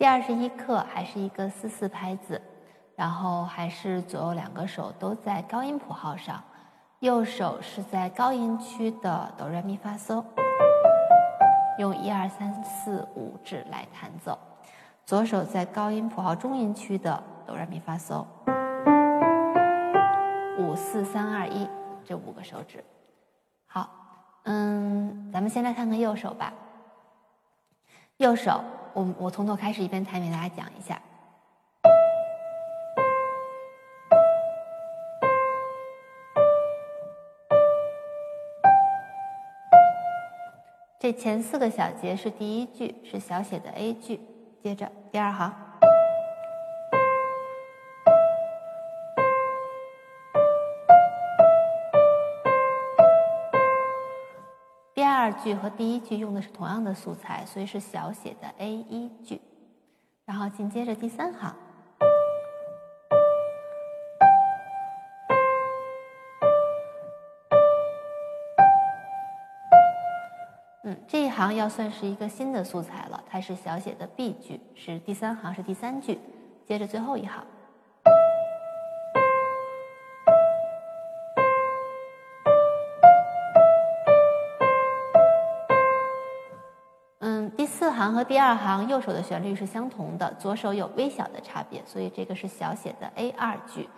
第二十一课还是一个四四拍子，然后还是左右两个手都在高音谱号上，右手是在高音区的哆来咪发嗦，用一二三四五指来弹奏，左手在高音谱号中音区的哆来咪发嗦，五四三二一这五个手指。好，嗯，咱们先来看看右手吧。右手，我我从头开始一边弹给大家讲一下。这前四个小节是第一句，是小写的 A 句，接着第二行。句和第一句用的是同样的素材，所以是小写的 A 一句，然后紧接着第三行，嗯，这一行要算是一个新的素材了，它是小写的 B 句，是第三行是第三句，接着最后一行。行和第二行右手的旋律是相同的，左手有微小的差别，所以这个是小写的 A 二句。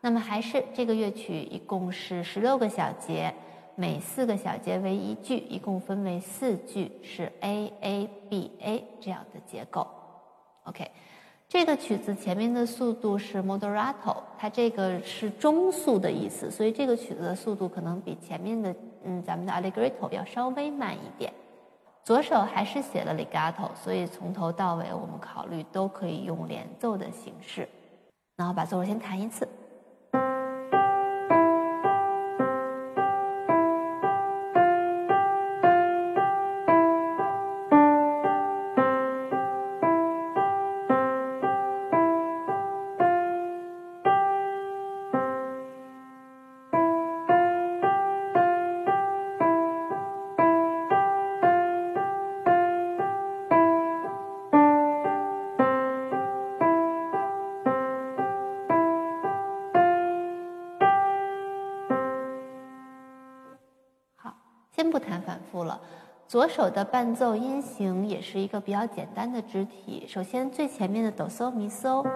那么还是这个乐曲一共是十六个小节，每四个小节为一句，一共分为四句，是 A A B A 这样的结构。OK，这个曲子前面的速度是 Moderato，它这个是中速的意思，所以这个曲子的速度可能比前面的嗯咱们的 Allegretto 要稍微慢一点。左手还是写了 legato，所以从头到尾我们考虑都可以用连奏的形式。然后把左手先弹一次。不弹反复了，左手的伴奏音型也是一个比较简单的肢体。首先最前面的哆嗦咪嗦，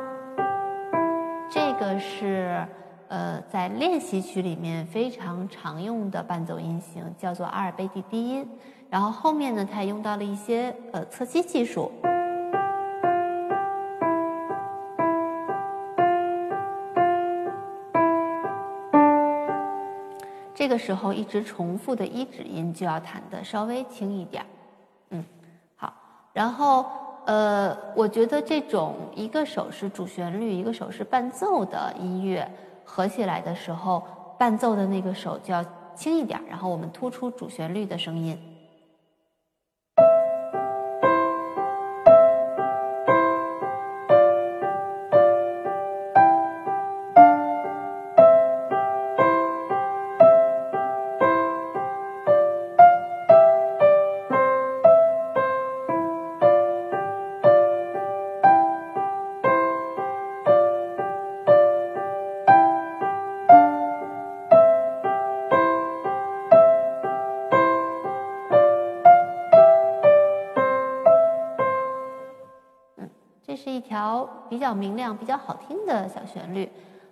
这个是呃在练习曲里面非常常用的伴奏音型，叫做阿尔卑蒂低音。然后后面呢，它也用到了一些呃侧击技术。这个时候，一直重复的一指音就要弹的稍微轻一点儿，嗯，好。然后，呃，我觉得这种一个手是主旋律，一个手是伴奏的音乐合起来的时候，伴奏的那个手就要轻一点，然后我们突出主旋律的声音。条比较明亮、比较好听的小旋律，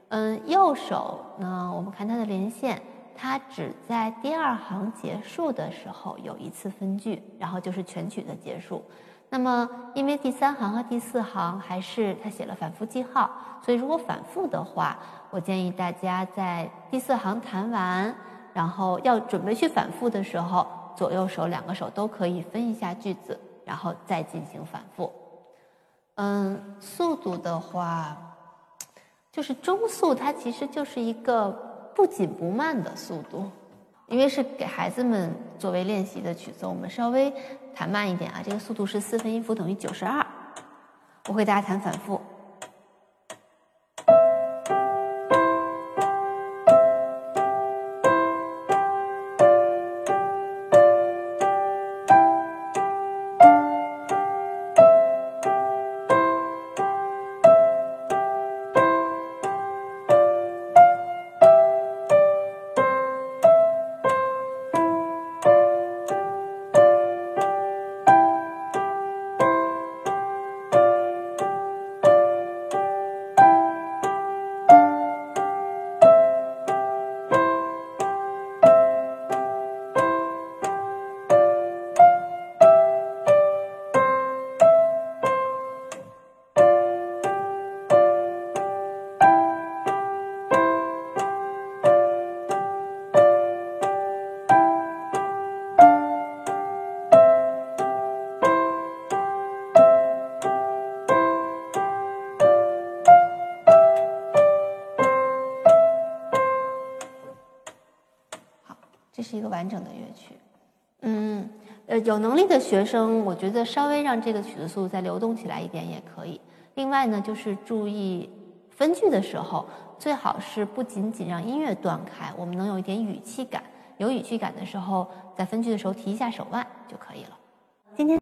嗯，右手呢，我们看它的连线，它只在第二行结束的时候有一次分句，然后就是全曲的结束。那么，因为第三行和第四行还是它写了反复记号，所以如果反复的话，我建议大家在第四行弹完，然后要准备去反复的时候，左右手两个手都可以分一下句子，然后再进行反复。嗯，速度的话，就是中速，它其实就是一个不紧不慢的速度，因为是给孩子们作为练习的曲子，我们稍微弹慢一点啊。这个速度是四分音符等于九十二，我给大家弹反复。这是一个完整的乐曲。嗯，呃，有能力的学生，我觉得稍微让这个曲子速度再流动起来一点也可以。另外呢，就是注意分句的时候，最好是不仅仅让音乐断开，我们能有一点语气感。有语气感的时候，在分句的时候提一下手腕就可以了。今天。